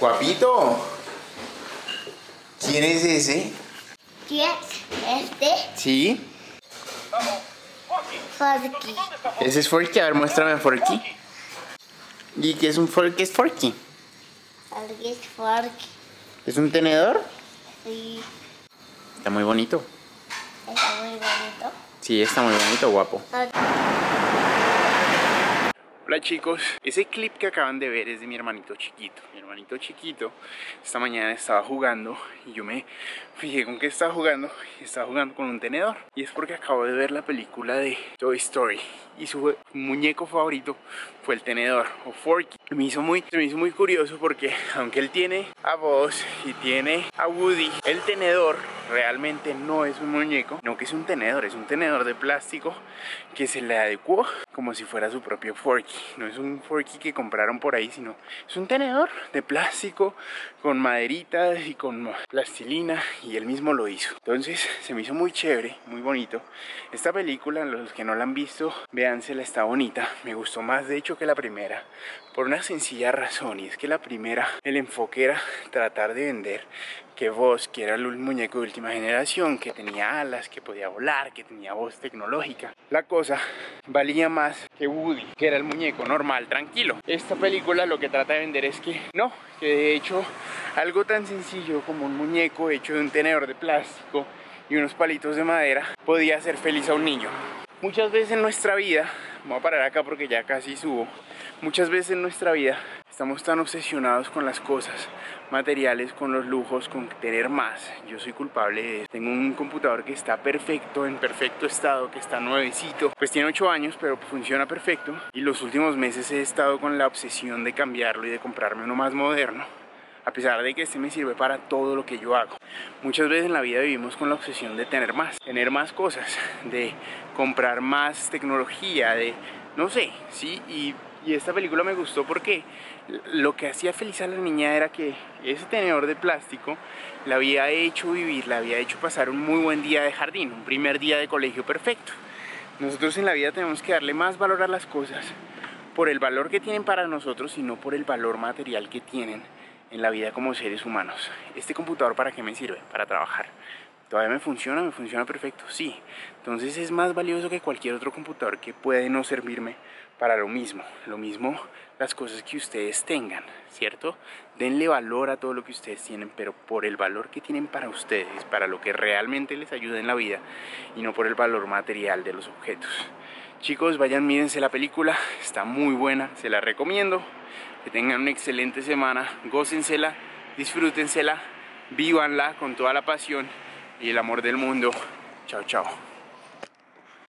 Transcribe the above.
Guapito. ¿Quién es ese? ¿Quién? Este, ¿Sí? Forky. Ese es Forky. A ver, muéstrame a Forky. ¿Y qué es un Forky? es Forky? Forky es Forky. ¿Es un tenedor? Sí, Está muy bonito. está muy bonito. Sí, está muy bonito, guapo. Hola chicos, ese clip que acaban de ver es de mi hermanito chiquito. Hermanito chiquito esta mañana estaba jugando y yo me fijé con qué estaba jugando y estaba jugando con un tenedor. Y es porque acabo de ver la película de Toy Story y su muñeco favorito fue el tenedor o Forky. Me hizo muy, me hizo muy curioso porque aunque él tiene a Buzz y tiene a Woody, el tenedor realmente no es un muñeco, no que es un tenedor, es un tenedor de plástico que se le adecuó como si fuera su propio Forky. No es un Forky que compraron por ahí, sino es un tenedor de plástico con maderitas y con plastilina y él mismo lo hizo. Entonces se me hizo muy chévere, muy bonito. Esta película, los que no la han visto, véansela, está bonita. Me gustó más de hecho que la primera por una sencilla razón y es que la primera el enfoque era tratar de vender que vos, que era el muñeco de última generación, que tenía alas, que podía volar, que tenía voz tecnológica. La cosa valía más que Woody, que era el muñeco normal, tranquilo. Esta película lo que trata de vender es que no, que de hecho algo tan sencillo como un muñeco hecho de un tenedor de plástico y unos palitos de madera podía hacer feliz a un niño. Muchas veces en nuestra vida, voy a parar acá porque ya casi subo, muchas veces en nuestra vida estamos tan obsesionados con las cosas materiales, con los lujos, con tener más. Yo soy culpable de eso. Tengo un computador que está perfecto, en perfecto estado, que está nuevecito. Pues tiene 8 años, pero funciona perfecto. Y los últimos meses he estado con la obsesión de cambiarlo y de comprarme uno más moderno a pesar de que este me sirve para todo lo que yo hago. Muchas veces en la vida vivimos con la obsesión de tener más, tener más cosas, de comprar más tecnología, de no sé, sí, y, y esta película me gustó porque lo que hacía feliz a la niña era que ese tenedor de plástico la había hecho vivir, la había hecho pasar un muy buen día de jardín, un primer día de colegio perfecto. Nosotros en la vida tenemos que darle más valor a las cosas por el valor que tienen para nosotros y no por el valor material que tienen en la vida como seres humanos. ¿Este computador para qué me sirve? Para trabajar. ¿Todavía me funciona? ¿Me funciona perfecto? Sí. Entonces es más valioso que cualquier otro computador que puede no servirme para lo mismo. Lo mismo las cosas que ustedes tengan, ¿cierto? Denle valor a todo lo que ustedes tienen, pero por el valor que tienen para ustedes, para lo que realmente les ayuda en la vida y no por el valor material de los objetos. Chicos, vayan, mírense la película, está muy buena, se la recomiendo. Que tengan una excelente semana, gócensela, disfrútensela, vívanla con toda la pasión y el amor del mundo. Chao, chao.